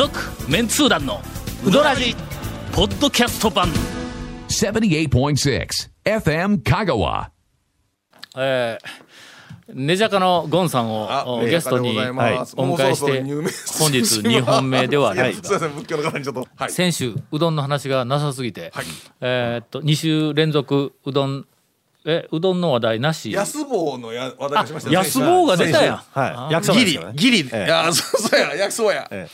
続メンツー団のウドラジポッドキャスト版。78.6 FM Kagawa. えーネジャカのゴンさんをゲストに、ネジャカでございお迎えして本日 2本目ではありますが先週うどんの話がなさすぎて、はい。えーっと2週連続うどんえうどんの話題なし。安坊のや話題をしましたね。安坊が出たやん、はい。ギリ。ギリ。いええやそうそうや。焼きそばや。え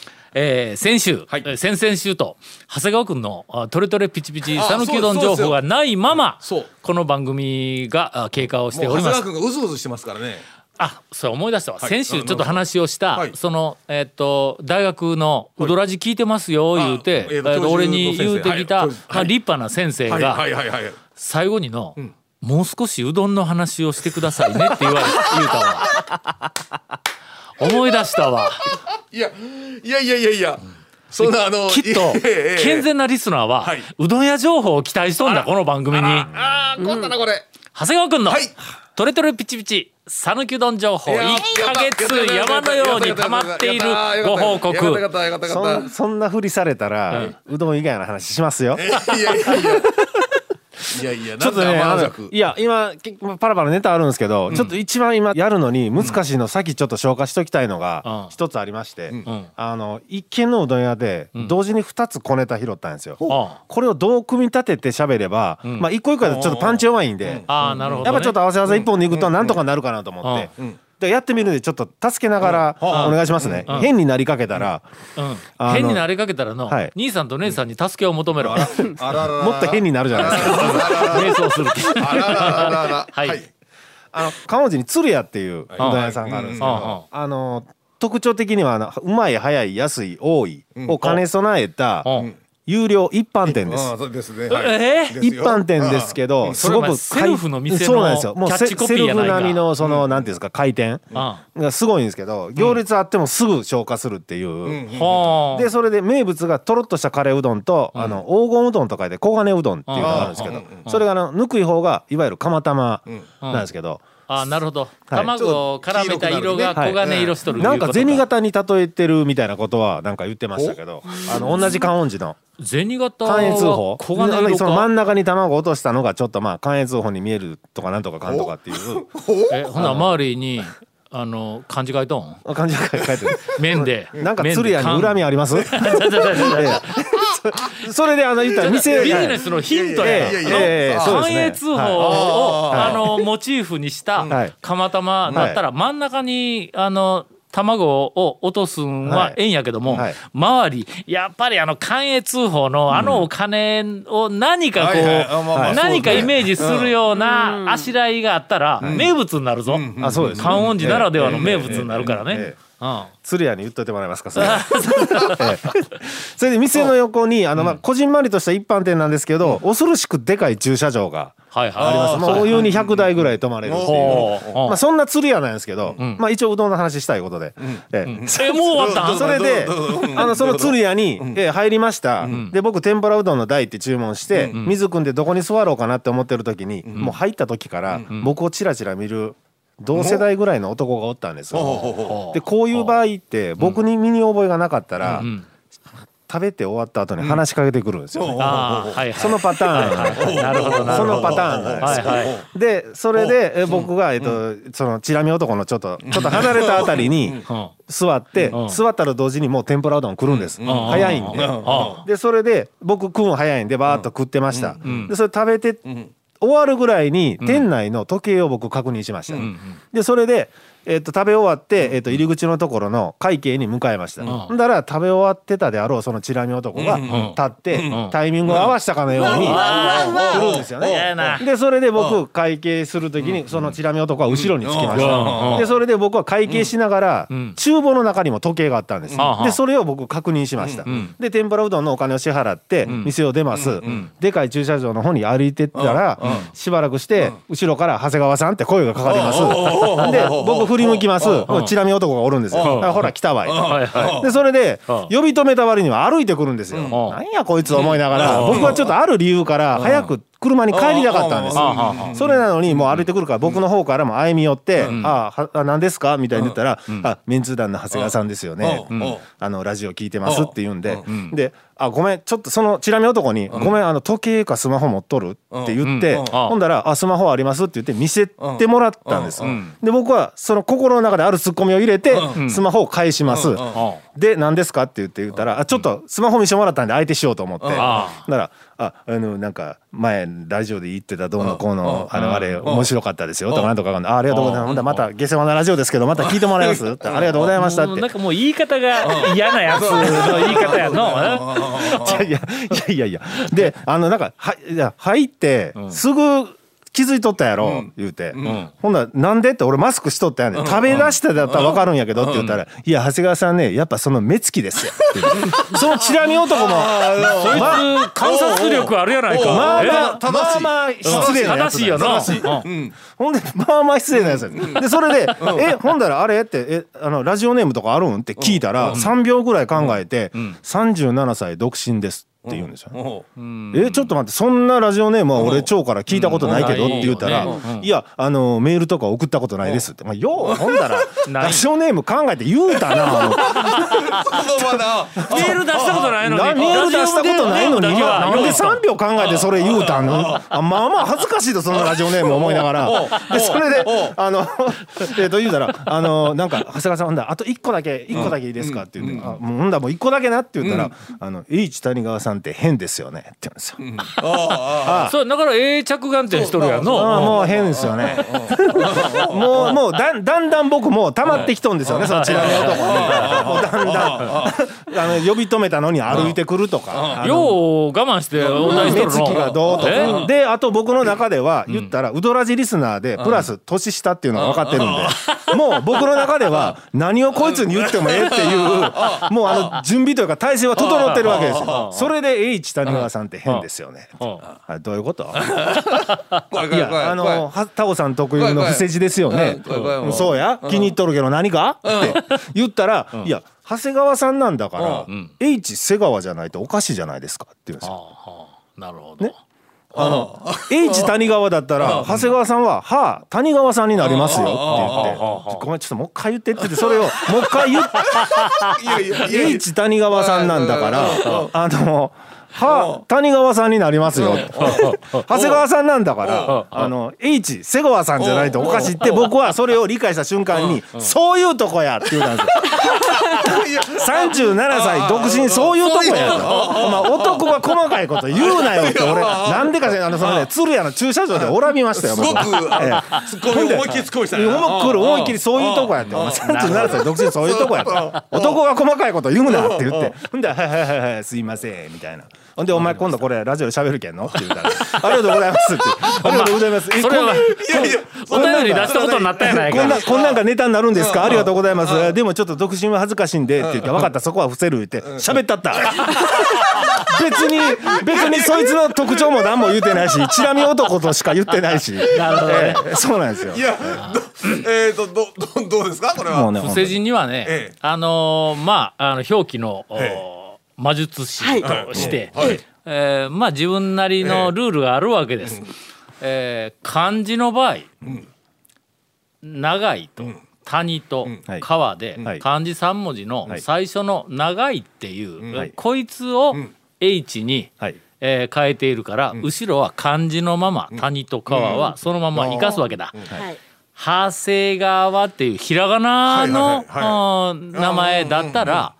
ー先週、はい。えー先々週と長谷川君のあトレトレピチピチあ讃岐うどん情報がないままこの番組があ経過をしております。長谷川君がうずうずしてますからね。あそう思い出したわ、はい。先週ちょっと話をした、はい。そのえーっと大学の「ウドラジ聞いてますよ」言うて、あえーとえーと俺に言うてきた、はい。まあ、立派な先生が、はい。はい。はい。はい。最後にの、もう少しうどんの話をしてくださいね」って言われ言うたわ思い出したわ。いやいやいやいやいやそんなあのきっとええ健全なリスナーは、はい。うどん屋情報を期待しとんだこの番組に。ああこんななこれ。長谷川君の、はい。トレトレピチピチ讃岐うどん情報1いやヶ月山のように溜まっているご報告。よかったよかったよかった。よそかっ んなふりされたら、うどん以外の話しますよ。たいやいやいやいやいやちょっとね、いや、今、けパラパラネタあるんですけど、ちょっと一番今やるのに難しいの、さっきちょっと消化しときたいのうん。が、一つありまして、ん。あの、一軒のうどん屋で、同時に二つ小ネタ拾ったんですよ。あこれをどう組み立てて喋れば、まあ一個一個ちょっとパンチ弱いんで、ああなるほど、ね、やっぱちょっと合わせ技一本でいくとなんとかなるかなと思って、でやってみるんでちょっと助けながらお願いしますね、変になりかけたら、うん。変になりかけたらの、はい。兄さんと姉さんに助けを求めろ。あらららもっと変になるじゃないですか。瞑想するはい。あの観音寺に鶴屋っていううどん屋さんがあるんですけうんど、あの特徴的にはあのうまい早い安い多いを兼ね備えたうん有料一般店です。あ。あそうですね。はい。えー？一般店ですけど、すごくセルフの店のそうなんですよ。もうセキャッチコピーセルフやないか。並みのそのなんていうんですか回転あがすごいんですけど、行列あってもすぐ消化するっていう。はあ。でそれで名物がとろっとしたカレーうどんと、あの黄金うどんとかで黄金うどんっていうのがあるんですけど、それがあのぬくい方がいわゆる釜玉なんですけど、あなるほど。はい卵を絡めた色が黄金色しとるなんか銭形形に例えてるみたいなことはなんか言ってましたけどあの同じ観音寺の。銭形関越通報は黄金色その真かん中に卵を落としたのがちょっとまあ関越通報に見えるとかなんとかかんとかっていう。えほな周りにあの漢字書いとん？感じが書いてる。面で。なんか鶴屋に恨みあります？そ それであの言ったら店ビジネスのヒントや関越通報をあのモチーフにしたはい釜玉だったら真ん中にあの卵を落とすんははい。ええんやけどもはい。周りやっぱりあの関越通報のあのお金を何かこう何かイメージするようなあしらいがあったら名物になるぞ。あそうですね。観音寺ならではの名物になるからね。ええ。うん。鶴屋に言っといてもらえますかそれ, ええ。それで店の横にあのまあこじんまりとした一般店なんですけど、恐ろしくでかい駐車場がはいはい。あります。もうお湯に100台ぐらい止まれるっていう。まあそんな鶴屋なんですけど、まあ一応うどんの話したいことで、ええ。えもう終わった？んそれであのその鶴屋に、えー入りました、で僕天ぷらうどんの台って注文して、水汲んでどこに座ろうかなって思ってる時に、もう入った時から、僕をチラチラ見る同世代ぐらいの男がおったんですよ。でこういう場合って僕に身に覚えがなかったら、ん食べて終わった後に話しかけてくるんですよ、ねああはいはい。そのパターン、なるほどなるほど。そのパターンなんですよ。はいはい。でそれでえ僕が、えっとそのチラ見男のちょっとちょっと離れたあたりにうん。座って、ん。座ったら同時にもう天ぷらうどん来るんです、早いんで、あでそれで僕食うん早いんでバーッと食ってました、でそれ食べて、終わるぐらいに店内の時計を僕確認しました、でそれで、えっと食べ終わって、えっと入り口のところの会計に向かいました、ほんだら食べ終わってたであろうそのチラ見男が立って、タイミングを合わせたかのように来るんですよね、でそれで僕会計する時にそのチラ見男は後ろにつきましうんたでそれで僕は会計しながらん厨房の中にも時計があったんですうんでそれを僕確認しましたで天ぷらうどんのお金を支払って店を出ますでかい駐車場の方に歩いてったらしばらくして後ろから長谷川さんって声がかかりますで僕振り向きますチラ見男がおるんですよ。あほら来たわいでそれでうん。呼び止めた割には歩いてくるんですよ。ん。なんやこいつ思いながら僕はちょっとある理由から早く車に帰りたかったんです。それなのにもう歩いてくるから僕の方からも歩み寄って「ああはあ何ですか?」みたいに言ったら「あメンツー団の長谷川さんですよね」あのラジオ聞いてますって言うんで、で「あごめんちょっとそのチラ見男に、ごめんあの時計かスマホ持っとる?」って言って、ほんだら「あスマホあります」って言って見せてもらったんです、で僕はその心の中であるツッコミを入れて、スマホを返します、うんで何ですかって言って言ったら「あちょっとスマホ見せてもらったんで相手しようと思って、あなら「ああのなんか前ラジオで言ってたどうのこうのあのあれ面白かったですよ」とかなんとかあありがとうございます。ほんまた下世話なラジオですけどまた聞いてもらいます。ってありがとうございましたって。なんかもう言い方が嫌なやつ。の言い方やの。いやいやいやいやいや。であのなんかはいや入ってすぐ気づいとったやろ、言うて、ほんならなんでって俺マスクしとったやん。ね、食べ出してだったら分かるんやけどって言ったら「いや長谷川さんねやっぱその目つきですよ」そのチラ見男もそいつ観察力あるやないか。まあえまあまあまあ失礼なやつ正しい。よな。うん。ほんでまあまあ失礼なやつやでそれで「えほんだらあれ?」ってえあの「ラジオネームとかあるん?」って聞いたら3秒ぐらい考えて「37歳独身です」って言うんですよ。おう。えちょっと待ってそんなラジオネームは俺町から聞いたことないけどって言ったら「いやあのメールとか送ったことないです」って。まあようほんだらラジオネーム考えて言うたな メール出したことないのに。なメール出したことないのに。なんで3秒考えてそれ言うたのあまあまあ恥ずかしいとそのラジオネーム思いながら。でそれであの えっと言うたらあのなんか長谷川さんほんだらあと1個だけ1個だけいいですかって言って「あもうほんだらもう1個だけな」って言ったら「あの H 谷川さんって変ですよね」って言うんですよ。そうだからええ着眼点しとるやんああの。もう変ですよね。もうもうだんだんだん僕もう溜まってきとんですよね。そのチラ見男に。もうだんだんあの呼び止めたのに歩いてくるとか。あのよう我慢して目。つきがどうとえか。であと僕の中では言ったらウドラジリスナーでプラス年下っていうのが分かってるんで、もう僕の中では何をこいつに言ってもええっていうもうあの準備というか体制は整ってるわけですよ。それで H 谷川さんって変ですよね。うんあどういうこと？怖いやあのはタオさん特有の不正字ですよね。そうや。気に入っとるけど何かって言ったらいや長谷川さんなんだから H 瀬川じゃないとおかしいじゃないですか。って言うんですよ。なるほど。あの H 谷川だったら長谷川さんは「はあ谷川さんになりますよ」って言って「ごめんちょっともう一回言って」って言ってそれを もう一回言って。H 谷川さんなんだからあのは谷川さんになりますよ。長谷川さんなんだからあの H 瀬川さんじゃないとおかしいって僕はそれを理解した瞬間にそういうとこやって言うたんですよ。いや37歳独身そういうとこやと。お前男が細かいこと言うなよって俺 なんでかしらあのそのね鶴屋の駐車場でおらみましたよすごく思いっきり突っ込みしたね。思いっきりそういうとこやって。お前37歳独身そういうとこやって。男が細かいこと言うなって言って。ほんで「はいはいはいはいすいません」みたいな。ほんで「お前今度これラジオで喋るけんの?」って言ったら「ありがとうございます」って「ありがとうございます」えそれお便り出したことになったやないこんなか。こんなんがネタになるんですか？ありがとうございます。でもちょっと独身は恥ずかしいんでって言って分かったそこは伏せる言って。喋ったった。別に別にそいつの特徴も何も言うてないしチラ見男としか言ってないし。なるほどね。ええそうなんですよ。いやどえーとどどどうですか？これは。もうね不正人にはね、ええ。あのーまああの表記の、おえ魔術師として、はい。えーまあ自分なりのルールがあるわけです。えー漢字の場合、長いと、谷とはい。川で、はい。漢字3文字のはい。最初の長いっていう、はい。こいつを H に、はい。えー変えているから、後ろは漢字のまま、谷と川はそのまま生かすわけだ。はい。長谷川っていうひらがなの名前だったら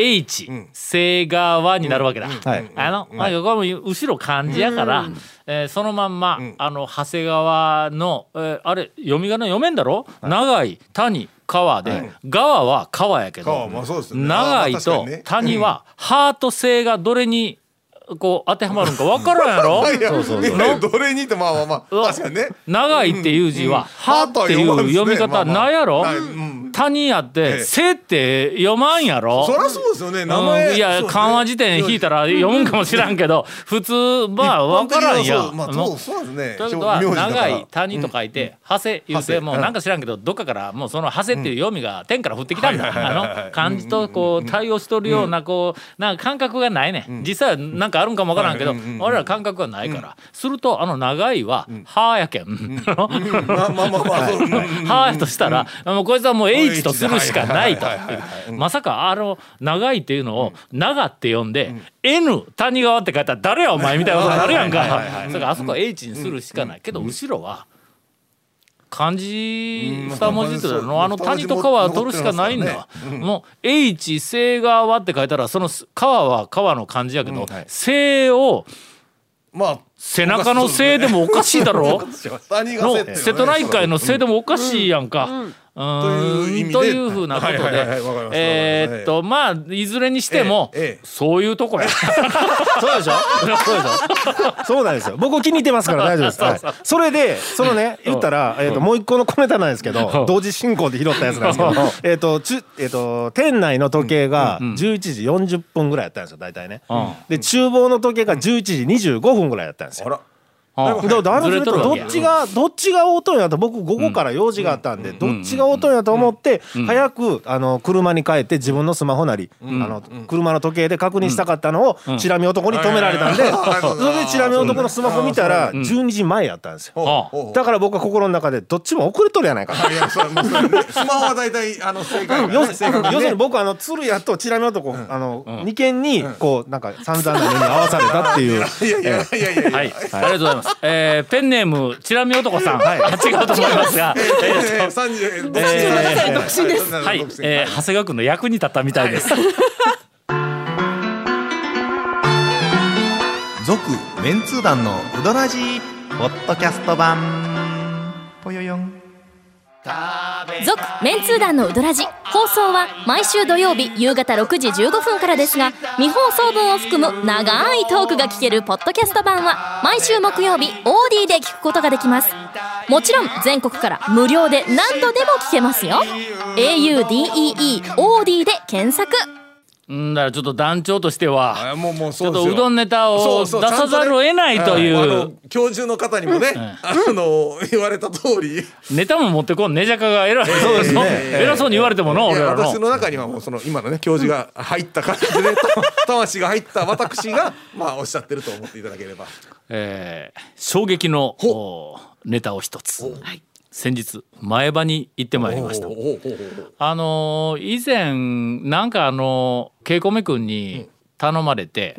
H 瀬川になるわけだ。はい。あの、まあ、これも後ろ漢字やから、えーそのまんま、あの長谷川の、えーあれ読み仮名読めんだろ、長い谷川で、川は川やけど、ね。長いと谷は、ハート性がどれにこう当てはまるんか分からんやろ？いやそうそうそう。どれにってまあまあまあ確かにね。長いっていう字は「ハートはは」っていう読み方なんやろ？うん谷やって「せ」って読まんやろ？そりゃそうですよね。名前。うん。いやね。漢和辞典引いたら読むんかもしらんけど普通まあ分からんやまあそうそうですね。ということは長い谷と書いて長谷言うてもうなん。か知らんけどどっかからもうその長谷っていう読みが天から降ってきたん。だあの漢字とこう対応しとるようなこうなんか感覚がないね。実際はなんかあるんかもわからんけど俺ら感覚がないから。するとあの長いは「は」やけん。はやとしたら、もうこいつはもう H とするしかないと。まさかあの長いっていうのを長って呼んで、N 谷川って書いたら誰やお前みたいなことになるやんかだからあそこは H にするしかないけど後ろは漢字2文字ってのあの谷と川は取るしかないんだ。もう H 清川って書いたらその川は川の漢字やけど清をまあ背中の清でもおかしいだろ？の瀬戸内海のせいでもおかしいやんか。うんというというふうなことで。えーっとまあいずれにしてもそういうとこや。そうでしょ？そうでしょそうなんですよ。僕気に入ってますから大丈夫です、はい、それでそのね言ったら、えー、ともう一個の小ネタなんですけど同時進行で拾ったやつなんですけどえっとちゅ、えー、と店内の時計が11時40分ぐらいやったんですよ大体ね。うん。で厨房の時計が11時25分ぐらいやったんですよだからずれとるわけや。どっちがどっちが応答やと僕午後から用事があったんでどっちが応答やと思って早くあの車に帰って自分のスマホなりあの車の時計で確認したかったのをチラ見男に止められたんで それでチラ見男のスマホ見たら12時前やったんですよ。だから僕は心の中でどっちも遅れとるやないかと。いやそれもうそれねスマホは大体あの正解要正確にね。要するに僕あの鶴屋とチラ見男あの二件にこうなんか散々な目に合わされたっていう。いやいやいやいやいや。はい、ありがとうございます。えーペンネームチラミ男さん、はい、違うと思いますが、えーえー三十えー歳独身です。はい、えー長谷川君の役に立ったみたいです。続メンツー団のウドラジーポッドキャスト版。ぽよよん。続メンツー団のウドラジ放送は毎週土曜日夕方6時15分からですが未放送分を含む長いトークが聞けるポッドキャスト版は毎週木曜日 OD で聞くことができます。もちろん全国から無料で何度でも聞けますよ。audeeOD で検索。うんだからちょっと団長としては、あもうもうちょっとうどんネタを出さざるを得ないという。の教授の方にもねあの言われた通り。ネタも持ってこん。ねじゃかが偉いそうですね偉そうに言われてもの俺らの。私の中にはもうその今のね教授が入った感じで魂が入った私がまあおっしゃってると思っていただければえー衝撃のおネタを一つ先日前場に行ってまいりました。あのー以前なんかあのケイコメ君に頼まれて、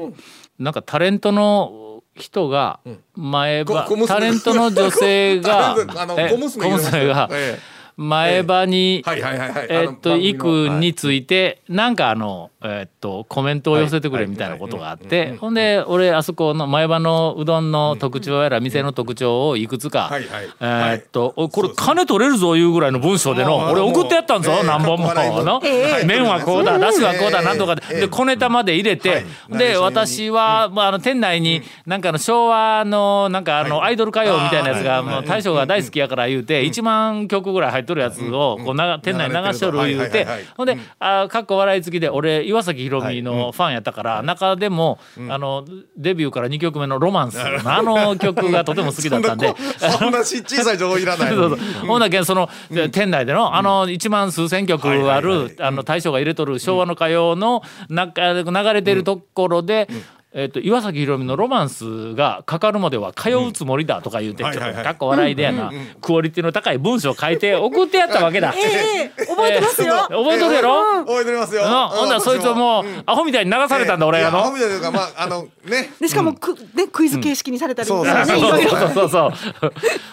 なんかタレントの人が前場、こ小娘。タレントの女性が 小娘がえ前場に、えーっと行のくについてなんかあのえーっとコメントを寄せてくれみたいなことがあってほんで俺あそこの前場のうどんの特徴やら店の特徴をいくつか。はいはい。えーっとおこれ金取れるぞいうぐらいの文章での俺送ってやったんぞええ何本も。のええ麺はこうだだしはこうだええなんとかええでで小ネタまで入れてはい。で何私はまああの店内になんかあの昭和のなんかあのアイドル歌謡みたいなやつがもう大将が大好きやから言うて1万曲ぐらい入っとるやつをこうな店内に流しとる言うてほんであかっこ笑い付きで俺岩崎宏美のファンやったから中でもあのデビューから2曲目の「ロマンス」のあの曲がとても好きだったんで。そんなし小さい情報いらない そうそうほんだけんそので店内でのあの1万数千曲あるあの大将が入れとる昭和の歌謡の中流れてるところで。えっと岩崎宏美の「ロマンス」がかかるまでは通うつもりだとか言うて、ちょっとかっこ笑いでやな、クオリティの高い文章を書いて送ってやったわけだ。ええ覚えてますよ。えー覚えとるやろ、覚えてますよ。なほんならそいつはもう、アホみたいに流されたんだ、俺がの。アホみたいというかまああのね。でしかもくねクイズ形式にされたりそうねそういろいろそう。そうそうそう。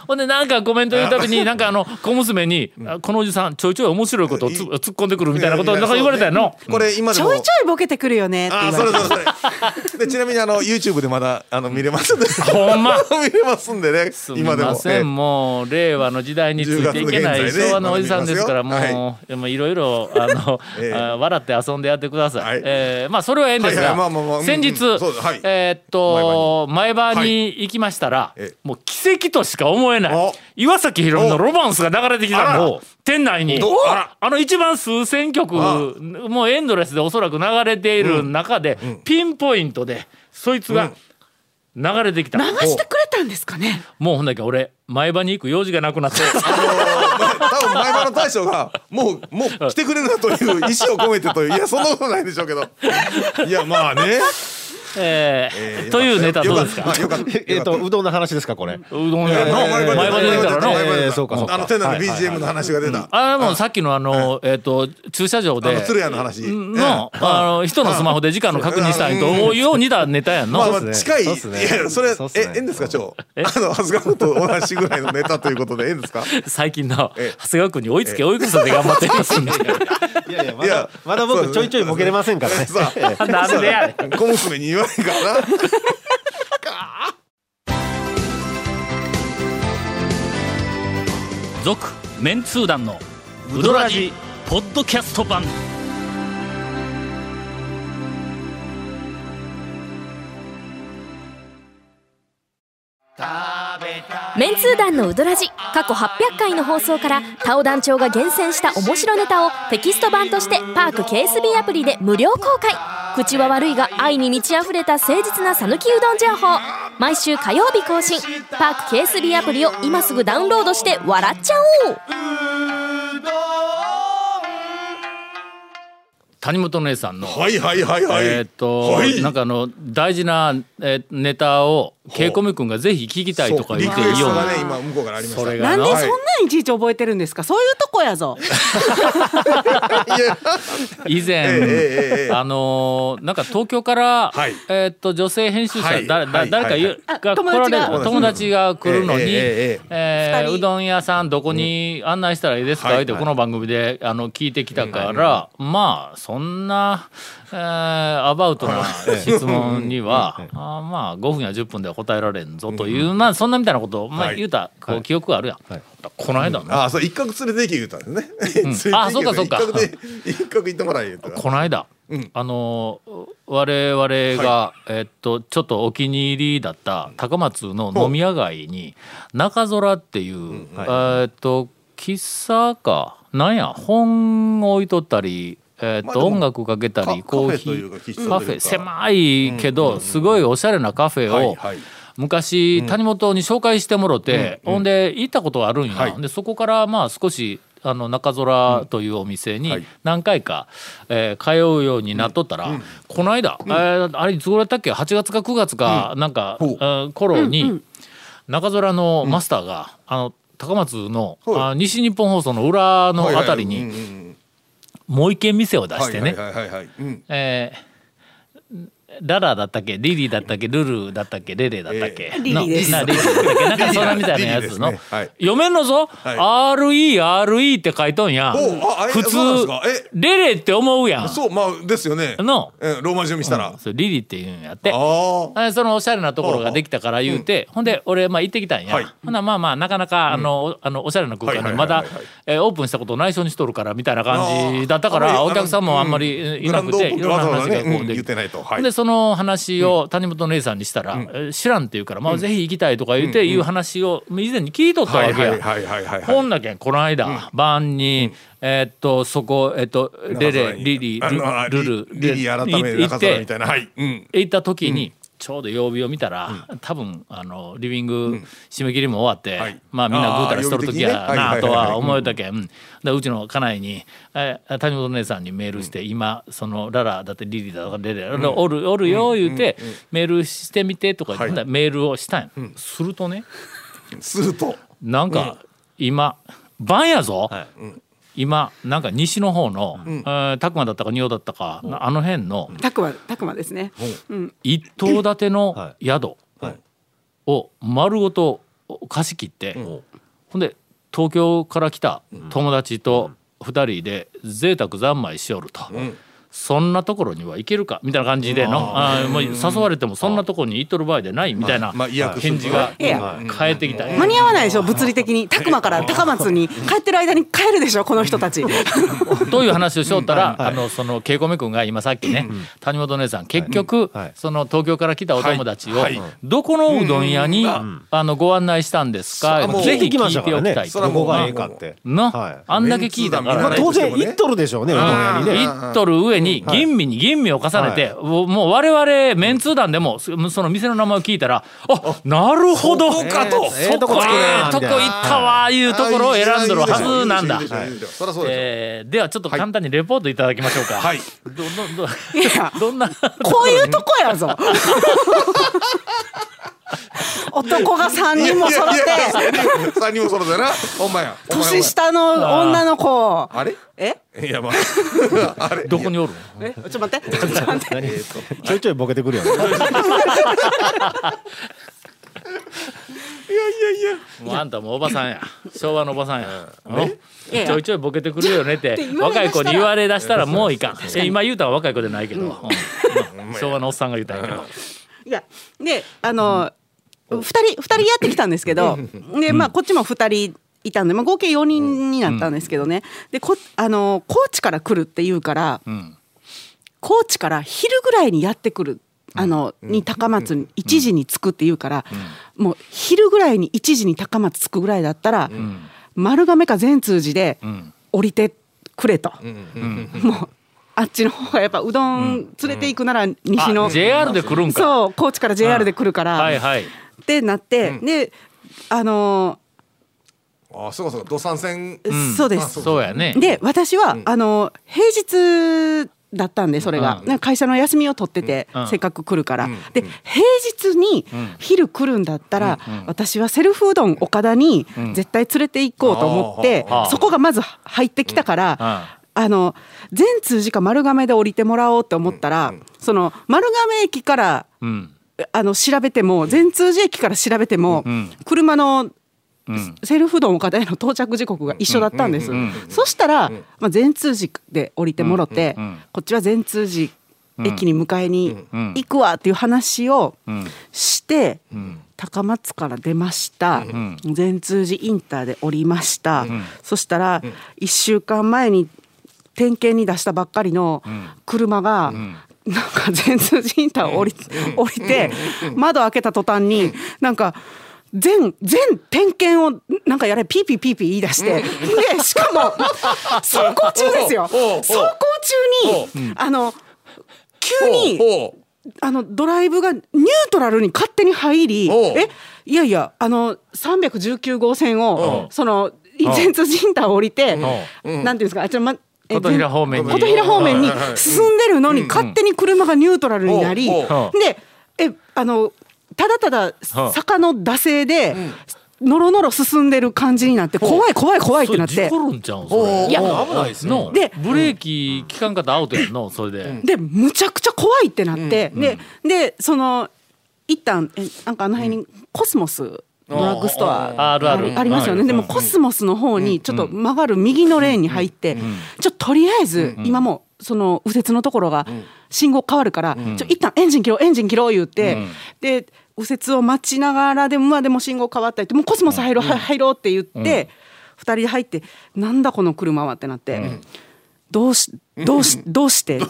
ほんでなんかコメント言うたびになんかあの小娘に「あこのおじさんちょいちょい面白いことをつ突っ込んでくる」みたいなことをなんか言われたよの。これ今でも。ちょいちょいボケてくるよねって言われてあそれそれそれ。で ちなみにあの YouTube でまだあの見れますんで。ほんま？見れますんでねすみ今でも。ません、もう令和の時代についていけない10月の現在ね昭和のおじさんですから、もうでもいろいろあの、ええ。あ笑って遊んでやってください。はい。えーまあそれはええんですが、先日、はい。えーっと前場に。行きましたら、ええ。もう奇跡としか思えない。お岩崎宏美のロマンスが流れてきたの。店内に。どあの一番数千曲あもうエンドレスでおそらく流れている中で、ピンポイントでそいつが流れてきた。流してくれたんですかね。もうほんだけ俺前場に行く用事がなくなって。あの多分前場の大将がもうもう来てくれるなという意思を込めてという。いやそんなことないでしょうけど。いやまあねええーーというネタどうですか？えっとうどんの話ですかこれ？うどん屋の前場で出たら。のそうかそうか。あの店内の BGM の話が出た。あれもさっきのあのえっと駐車場で。鶴屋の話。のあの人のスマホで時間の確認したいとよう似たネタやんの。近い、それえええんですか長あの長谷川君と同じぐらいのネタということでええんですか？最近のえ長谷川君に追いつけ追い越せて頑張ってますんでいやいやまいやだまだ僕ちょいちょいボケれませんからね。さあなんでや小娘に言わないからな。続メンツー団のウドラジポッドキャスト版。メンツー団のウドラジ過去800回の放送からタオ団長が厳選した面白ネタをテキスト版としてパーク KSB アプリで無料公開。口は悪いが愛に満ち溢れた誠実な讃岐うどん情報。毎週火曜日更新。パーク KSB アプリを今すぐダウンロードして笑っちゃおう。谷本姉さんのはいはいはいはい。えーっと、はい。なんかあの大事な、えーネタをケイコミ君がぜひ聞きたいとか言っていいよう。なね今向こうからありました。なんでそんなんいちいち覚えてるんですか？そういうとこやぞ。以前、ええええええ。あのーなんか東京から、はい。えーっと女性編集者、はい。だだはい。誰か言うあが？来られる友達が友達が来るのに、えええええ。えーうどん屋さんどこに案内したらいいですか、はい。ってこの番組であの聞いてきたから、まあそんな、えーアバウトな質問には、あーまあ5分や10分では答えられんぞという、まあそんなみたいなことを、まあ、はい。言うたこう記憶があるやん。この間ね、ああそう一角連れて行け言うたんですね、連れて行けあそうかそうか。一角で一角行ってもらえこの間、うん。あの我々が、えっとちょっとお気に入りだった高松の飲み屋街に中空っていう、えっと喫茶かなんや本置いとったり。えっと音楽かけたりカコーヒーカフェ狭いけどすごいおしゃれなカフェをはいはい。昔谷本に紹介してもろて、うんほんで行ったことがあるんや、はい。でそこからまあ少しあの中空というお店にはい。何回か、えー通うようになっとったら、この間、えーあれいつ頃やったっけ？8月か9月かなんか、頃に、中空のマスターが、あの高松の、はい。あ西日本放送の裏のあたりにはいはいうんうんもう一軒店を出うん。してね、ララだったっけ？リリーだったっけ？ルルだったっけ？レレだったっけ、えーリリーです。なリリーだったっけ？なんかそんなみたいなやつの、ね。はい。読めんのぞ、はい。RERE って書いとんや普通レレって思うやん。そうまあですよね。の。えローマ字読みしたら、そうリリーって言うんやって。あそのおしゃれなところができたから言うて、ほんで俺まあ行ってきたんや、はい。ほなまあまあなかなかあの、おあのおしゃれな空間はいにまだえーオープンしたことを内緒にしとるからみたいな感じだったからお客さんもあんまりえーいなくていろんな話がこうできてその話を谷本姉さんにしたら「え知らん」って言うから「まあ、ぜひ行きたい」とか言っていう話を以前に聞いとったわけや。はいはいはいはいはいほんだけんこの間、晩に、えーっとそこえーっとレレリリルルルリリー改め行って行った時に、ちょうど曜日を見たら、多分あのリビング締め切りも終わって、はい。まあみんなぐうたらしとる時やなとはいはいはいはい。は思えたけん、でうちの家内に、えー谷本姉さんにメールして、今そのララだってリリだとかレレ、おるおるよ言うて、メールしてみてとか言って、はいほんならメールをしたんや、するとね。すると。なんか今晩やぞ、今なんか西の方の、えー拓磨だったか仁王だったか、あの辺のたくまたくまですね。一棟建てのは宿はい。を丸ごと貸し切って、ほんで東京から来た友達と2人で贅沢三昧しよると、そんなところには行けるか？みたいな感じでの？あー。もう誘われてもそんなところに行っとる場合でないみたいな返事がいや変えてきた。間に合わないでしょ？物理的に。拓磨から高松に。帰ってる間に帰るでしょ？この人たち。という話をしよったら、あのその稽古目君が今さっきね、谷本姉さん。結局、はい。その東京から来たお友達を、どこのうどん屋に、あのご案内したんですか、ぜひ聞きまし聞いておきたい。と。どこがええかって。な、はい。あんだけ聞いたから。当然行っとるでしょうねうどん屋にね。行っとる上に吟味に吟味を重ねて、もうもう我々メンツー団でもそその店の名前を聞いたらあなるほどそこかとそこええとこ行ったわいうところを選んどるはずなんだ。えーではちょっと簡単にレポートいただきましょうか。はい。どどどどんなこういうとこやぞ 男が3人も揃っいやいやいてや三人も揃ってな。ほんまや年下の女の子。あれ？え？いやまあ。あれ？どこにおるえ？ちょっと待って。ちょっと待って。ちょいちょいボケてくるよね。もうあんたもうおばさんや。昭和のおばさんや。ちょいちょいボケてくるよねって若い子に言われだしたらもういかん。え今言うたんは若い子でないけど、うん。昭和のおっさんが言うたんやけど。いやであの二人二人やってきたんですけどでまあこっちも二人いたんで、まあ、合計4人になったんですけどね。でこあの高知から来るっていうからん。高知から昼ぐらいにやってくる。あのに高松に1時に着くっていうから、もう昼ぐらいに1時に高松着くぐらいだったら、丸亀か善通寺でん。降りてくれと、もうあっちの方がやっぱうどん連れて行くなら西の、あ JR で来るんか。そう高知から JR で来るから、はいはい。ってなって、であのあそうかそうか土産線ーそうです。そうやね。で私は、あの平日だったんでそれが、なんか会社の休みを取ってて、うん。せっかく来るから、で平日に昼来るんだったら、私はセルフうどん岡田に絶対連れて行こうと思って、そこがまず入ってきたから、ああの全通寺か丸亀で降りてもらおうと思ったら、その丸亀駅からうんあの調べても全通寺駅から調べても、ん車のうん。セルフうどん岡田への到着時刻が一緒だったんです。そしたら、ま通寺で降りてもろて、こっちは全通寺駅に迎えにうん。行くわっていう話をうん。して、ん。高松から出ました、善通寺インターで降りました、そしたら1週間前に点検に出したばっかりの車が、なんか善通寺インターを降り,、降りて窓開けた途端になんか。全全点検をなんかやれピーピーピーピー言い出して、でしかも 走行中ですよ。走行中にあの急にあのドライブがニュートラルに勝手に入りえいやいやあの319号線おをその全通ジンターを降りておなんていうんですかあちょまえ琴平方面に。琴平方面に進んでるのに勝手に車がニュートラルになりでえあのただただ坂の惰性でのろのろ進んでる感じになって怖い怖い怖いってなって。それ事故るんちゃうん？それ。いや危ないですのでブレーキ効かんかったらアウトやんの？それで。でむちゃくちゃ怖いってなって、ででその一旦えなんかあの辺にコスモスドラッグストア。あるある。ありますよね、うんでもコスモスの方にちょっと曲がる右のレーンに入って、ちょっととりあえず今もうその右折のところが信号変わるから、ちょ一旦エンジン切ろうエンジン切ろう言って、で右折を待ちながらでもまあでも信号変わったりってもうコスモス入ろう、はい入ろうって言って、二人で入ってなんだこの車はってなって。どうしどうしどうして？っ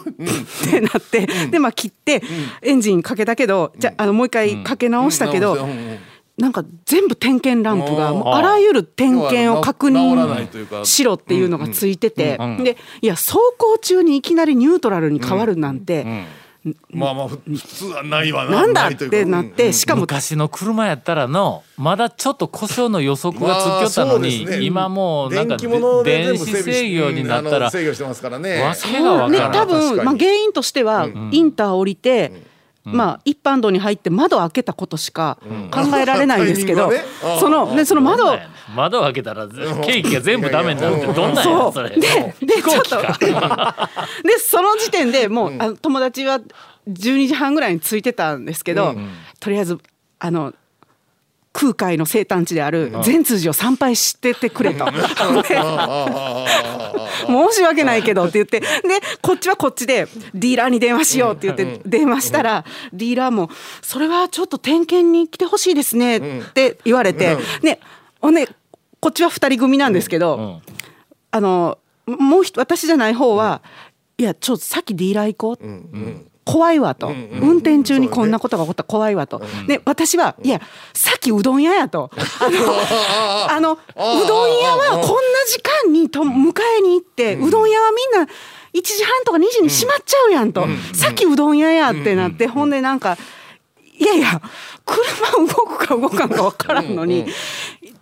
てなってでまあ切ってエンジンかけたけどじゃああのもう一回かけ直したけどなんか全部点検ランプがもうあらゆる点検を確直らないというか。認しろっていうのがついててでいや走行中にいきなりニュートラルに変わるなんてまあまあふ普通はないわな。なんだってなってしかも昔の車やったらのまだちょっと故障の予測がつきよったのに、今もうなんか電子制御になったらの制御してますからね。わけがわねからん。多分、まあ、原因としては、インター降りて、まあ、一般道に入って窓開けたことしか考えられないんですけど、タイミングはね。ああそのねその窓窓を開けたらケーキが全部ダメになるってどんなんやそう。それ。ででちょっと。でその時点でもう、あの友達は12時半ぐらいに着いてたんですけど、とりあえずあの空海の生誕地である善通寺を参拝しててくれと。で 申し訳ないけどって言って。でこっちはこっちでディーラーに電話しようって言って電話したらディーラーも「それはちょっと点検に来てほしいですね」って言われて。ねほんでこっちは2人組なんですけどあのもう一私じゃない方は「いやちょっとさっきディーラー行こう」怖いわと、運転中にこんなことが起こったら怖いわと、で私はいやさっきうどん屋やと。あのあのうどん屋はこんな時間にと迎えに行って、うどん屋はみんな1時半とか2時に閉まっちゃうやんと、さっきうどん屋やってなって、ほんでなんかいやいや車動くか動かんか分からんのに、っ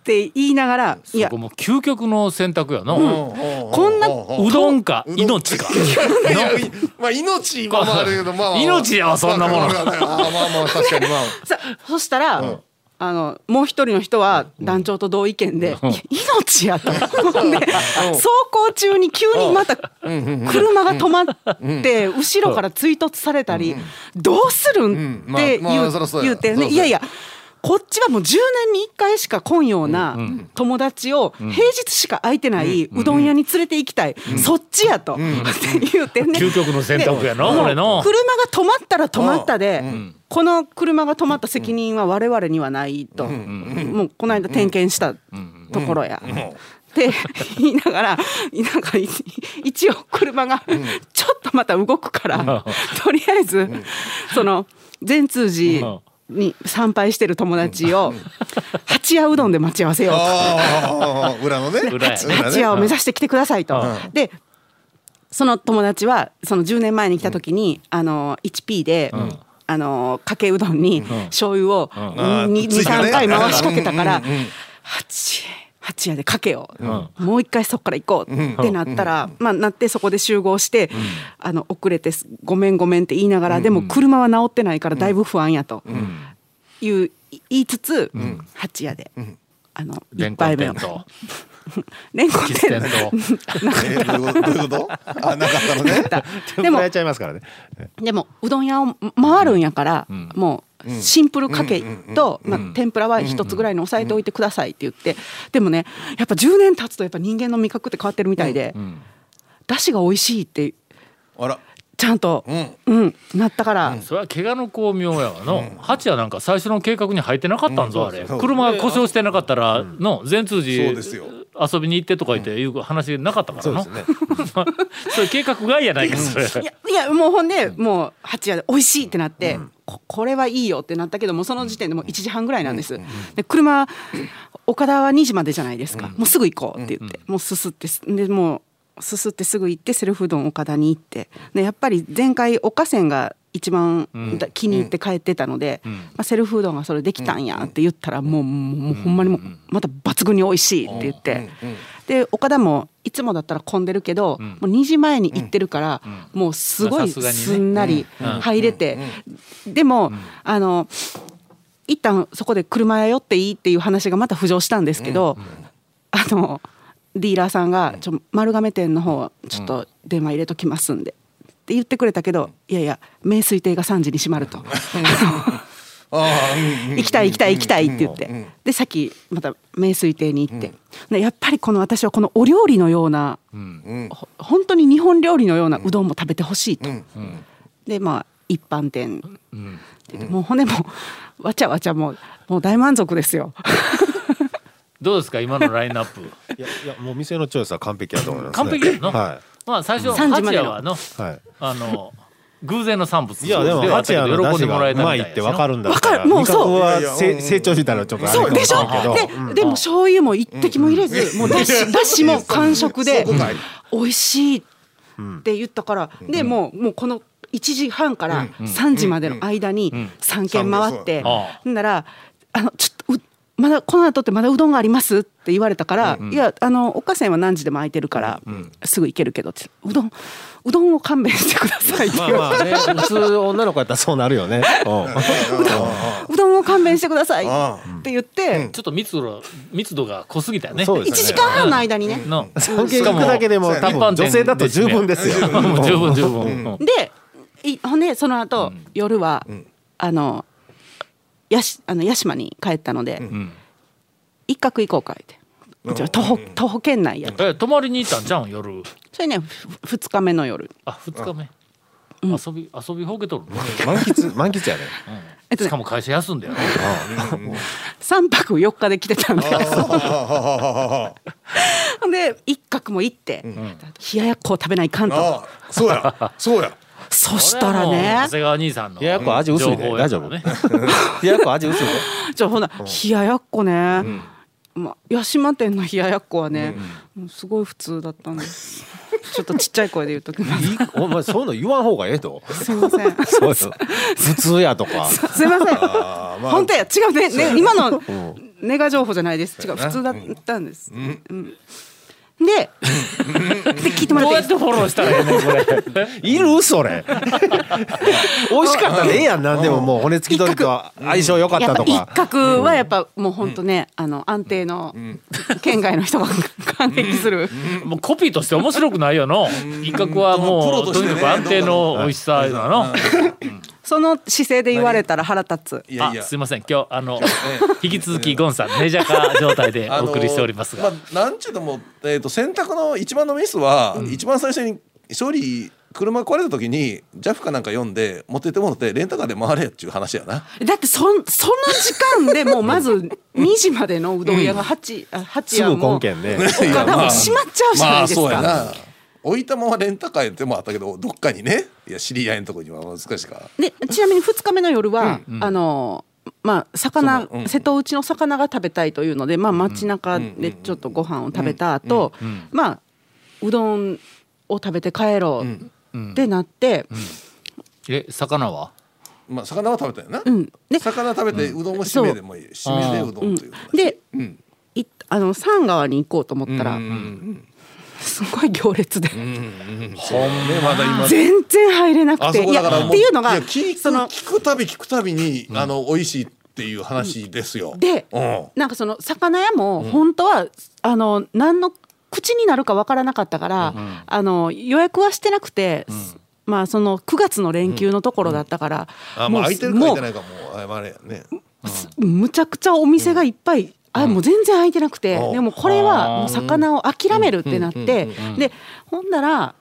て言いながらいやそこもう究極の選択やな、こんなうどんか命か。いやいやまあ命今もあるけどまあまあ。命やわそんなもの。あまあまあ確かにまあ。さそしたら、あのもう一人の人は団長と同意見で「いや命や」と。で走行中に急にまた車が止まって後ろから追突されたりどうするんうん。ってまあまあ言うてね。いやいやこっちはもう10年に1回しか来んような友達を平日しか空いてないうどん屋に連れて行きたい。そっちやと って言うてね。究極の選択やなでこれの車が止まったら止まったで、この車が止まった責任は我々にはないと、もうこの間点検したところや。って言いながらなんかい一応車がちょっとまた動くから、とりあえずその善通寺に参拝してる友達を八屋うどんで待ち合わせようと。裏のね。八屋を目指して来てくださいと。でその友達はその10年前に来た時に、あの 1P で、あのかけうどんに醤油を23回回しかけたから八八屋でかけよう、もう一回そこから行こう。ってなったら、まあなってそこで集合して、あの遅れてすごめんごめんって言いながら、でも車は直ってないからだいぶ不安やと、いう言いつつ、八屋で、あのレンコ一杯目をレンコンキス店店とえどういうことどういうこと？あなかったのね。でもやっちゃいますからね。でもうどん屋を回るんやから、もうシンプルかけと、まあ、天ぷらは一つぐらいに抑えておいてくださいって言ってでもねやっぱ10年経つとやっぱ人間の味覚って変わってるみたいで、だしが美味しいってあら。ちゃんと、うん。なったから、それは怪我の巧妙やわの、八谷なんか最初の計画に入ってなかったんぞ、あれ。車が故障してなかったらの善通寺そうですよ遊びに行ってとか言っていう話なかったからのそうですね。それ計画外やないかそれ。いやいやもうほんでもう八屋で美味しいってなって、ここれはいいよってなったけどもその時点でもう1時半ぐらいなんです。で車岡田は2時までじゃないですか、もうすぐ行こうって言って、もうすすってすでもうすすってすぐ行ってセルフうどん岡田に行って。でやっぱり前回岡線が一番だ気に入って帰ってたので、まあ、セルフうどんがそれできたんやって言ったらもうもうほんまにもうまた抜群に美味しいって言って。で岡田もいつもだったら混んでるけど、もう2時前に行ってるから、もうすごいすんなり入れて、でも、あの一旦そこで車や寄っていいっていう話がまた浮上したんですけど、あのディーラーさんが「ちょ丸亀店の方ちょっと電話入れときますんで」って言ってくれたけどいやいや名水亭が3時に閉まると。行きたい行きたい行きたいって言って。でさっきまた名水亭に行って、でやっぱりこの私はこのお料理のような、ほ本当に日本料理のようなうどんも食べてほしいと、でまあ一般店、でもう骨もわちゃわちゃもうもう大満足ですよ。どうですか今のラインナップ。いやいやもう店のチョイスは完璧だと思います、ね、完璧はまあ最初3時までの。八谷はのい、はい。あの偶然の産物。いやでもはあったけ八谷の出汁ど喜んでもらがうまえたみたいいってわかるんだかる。もうそう。成長したらちょっとあれかもそうでしょ？ででも醤油も一滴も入れず、もうだしだしも完食で美味しいって言ったから、でもうもうこの1時半から3時までの間に3軒回って、あ。ほんならあのちょっとうまだこの後ってまだうどんがありますって言われたから、いやあの岡線は何時でも空いてるから、すぐ行けるけどって。うどんうどんを勘弁してくださいってまあ言われてまあね普通女の子やったらそうなるよね。うん。うどんを勘弁してくださいって言って、ちょっと密度密度が濃すぎたよね。1そうです時間半の間にね、の。三軒行くだけでも多分女性だと十分ですよ。もう十分十分、うんでいほんでその後、夜は、あのやしあの屋島に帰ったので、ん。一角行こうかって。こちら徒歩徒歩圏内や。とえ泊まりに行ったんじゃん夜？それねふ2日目の夜。あ二日目。遊び遊びほうけとる満喫満喫やね。えっとねしかも会社休んだよね。3泊4日で来てたんで。で一角も行って、冷ややっこを食べないかんと。ああ。そうや。そうやそしたらね。長谷川兄さんの冷ややっこ味薄いで情報やからね。冷ややっこ味薄いで。じゃあほな冷ややっこね、まあ、八島店の冷ややっこはね、もうすごい普通だったんで。すちょっとちっちゃい声で言うときます。お前そういうの言わん方がええと。すいません。そうよ普通やとか。すいません。まあ。本当や。違うね。ね今のネガ情報じゃないです。違う。普通だったんです、うんでで聞いてもらどうっていい？ですやってフォローしたらええねんこれ。いるそれ。美味しかったらええやんなんでももう骨付き鳥と相性良かったとか。角はやっぱもう本当ね、あの安定の県外の人が感激する、もうコピーとして面白くないよの。一角はプもうとにかく安定の美味しさな。のその姿勢で言われたら腹立つ。いやいや。あすいません。今日あの引き続きゴンさんネジャカ状態でお送りしておりますが。まあ、なんちゅうのも、えー、と選択の一番のミスは、一番最初に勝利車壊れた時に JAF かなんか読んで持ってってもらってレンタカーで回れやっちゅう話やな。だってそんその時間でもうまず 2時までのうどん屋が 8, あ8すぐやも岡田も閉まっちゃうじゃないですか、まあそうやな。置いたままレンタカーでもあったけどどっかにね。いや知り合いのとこには難しいか。でちなみに2日目の夜は、あのまあ魚、うん。瀬戸内の魚が食べたいというので、まあ、街中でちょっとご飯を食べた後、まあうどんを食べて帰ろうってなって、え魚は？まあ魚は食べたよな。うん。で魚食べてうどんを締めでもいい。締めでうどんという。で、ん。いあの三川に行こうと思ったら、うんうんすごい行列で、うんうん。まだ今。全然入れなくあていやっていうのがや聞くその聞くたび聞くたびに、あの美味しいっていう話ですよ。でうん。なんかその魚屋も本当は、あの何の口になるかわからなかったから、あの予約はしてなくて、まあその9月の連休のところだったから、あまあ空いてるかもう空いてないかも。うあれやね。むちゃくちゃお店がいっぱい、あもう全然空いてなくて、うんでもこれはもう魚を諦めるってなって、でほんなら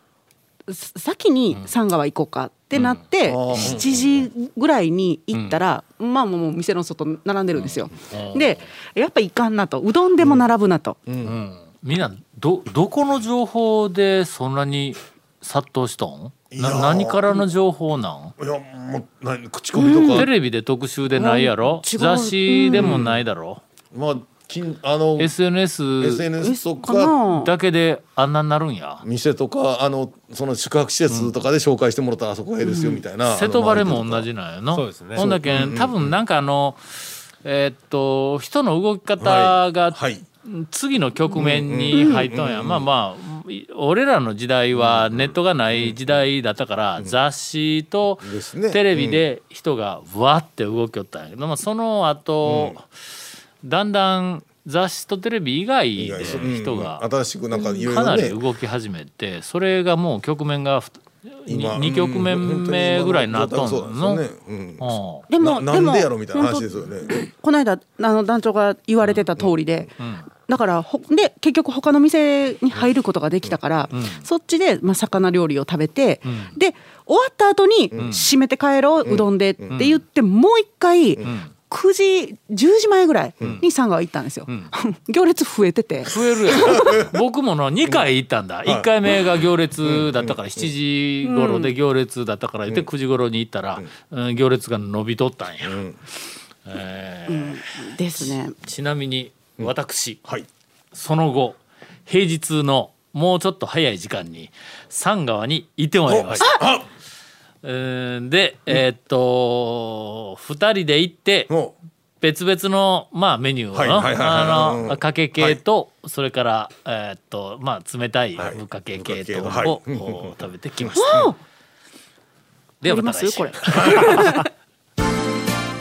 さ先に三川行こうかってなって、うん。7時ぐらいに行ったら、まあもう店の外並んでるんですよ。でやっぱいかんなと。うどんでも並ぶなと。うん。みんなどどこの情報でそんなに殺到しとん？な何からの情報なん？いやもう何口コミとか、テレビで特集でないやろ？雑誌でもないだろ？まあ金あの SNS SNS とかだけであんなになるんや？店とかあのその宿泊施設とかで紹介してもらったらあそこがええですよみたいな。瀬戸バレも同じなんやのそうですね。ほんだけん多分なんかあのえーっと人の動き方がはい。次の局面に入ったんや。まあまあい俺らの時代はネットがない時代だったから雑誌とテレビで人がわって動きよったんやけどまあその後だんだん雑誌とテレビ以外で人がうん新しくなんかいろいかなり動き始めてそれがもう局面が今2局面目ぐらいになっとんの？です。うん。うん。でもなでもなんでやろみたいな話本当ですよね。この間あの団長が言われてた通りで、だからほで結局他の店に入ることができたから、そっちで、まあ、魚料理を食べて、で終わった後に締めて帰ろう、うどんでって言ってもう一回、9時10時前ぐらいに三川行ったんですよ、行列増えてて。増えるやろ 僕もの2回行ったんだ。1回目が行列だったから7時頃で行列だったから言って9時頃に行ったら、うん。行列が伸びとったんや、えー。ですね。ちなみに私、はい。その後平日のもうちょっと早い時間に三川に行ってまいりました。あ、うんでえーっと2人で行っても別々のまあメニューをのはいはいはいはいあうんのかけ系とそれからえーっとまあ冷たいぶっかけ系とを食べてきました。ではありまた来週。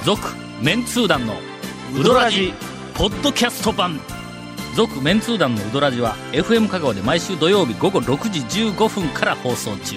続メンツー団のウドラジポッドキャスト版。続メンツー団のウドラジは FM 香川で毎週土曜日午後6時15分から放送中